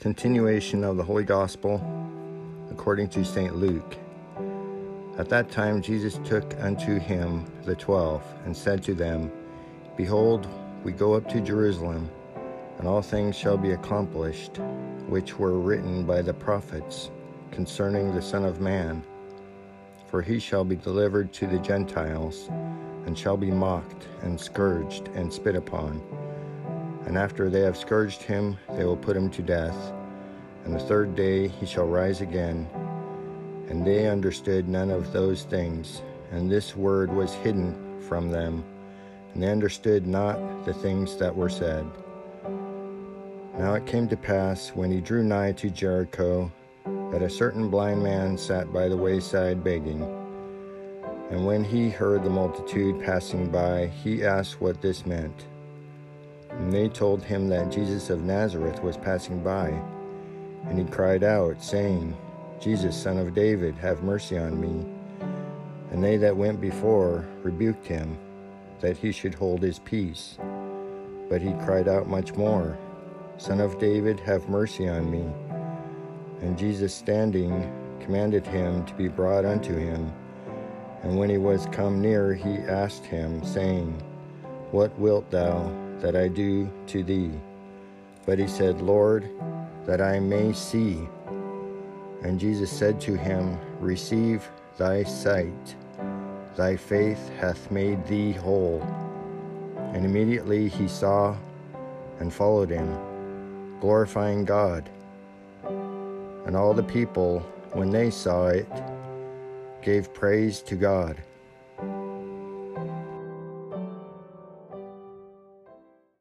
Continuation of the Holy Gospel according to St. Luke. At that time Jesus took unto him the twelve, and said to them, Behold, we go up to Jerusalem, and all things shall be accomplished, which were written by the prophets concerning the Son of Man. For he shall be delivered to the Gentiles, and shall be mocked, and scourged, and spit upon and after they have scourged him, they will put him to death. And the third day he shall rise again. And they understood none of those things, and this word was hidden from them, and they understood not the things that were said. Now it came to pass, when he drew nigh to Jericho, that a certain blind man sat by the wayside begging. And when he heard the multitude passing by, he asked what this meant. And they told him that Jesus of Nazareth was passing by. And he cried out, saying, Jesus, son of David, have mercy on me. And they that went before rebuked him, that he should hold his peace. But he cried out much more, Son of David, have mercy on me. And Jesus standing commanded him to be brought unto him. And when he was come near, he asked him, saying, What wilt thou that I do to thee? But he said, Lord, that I may see. And Jesus said to him, Receive thy sight. Thy faith hath made thee whole. And immediately he saw and followed him, glorifying God. And all the people, when they saw it, gave praise to God.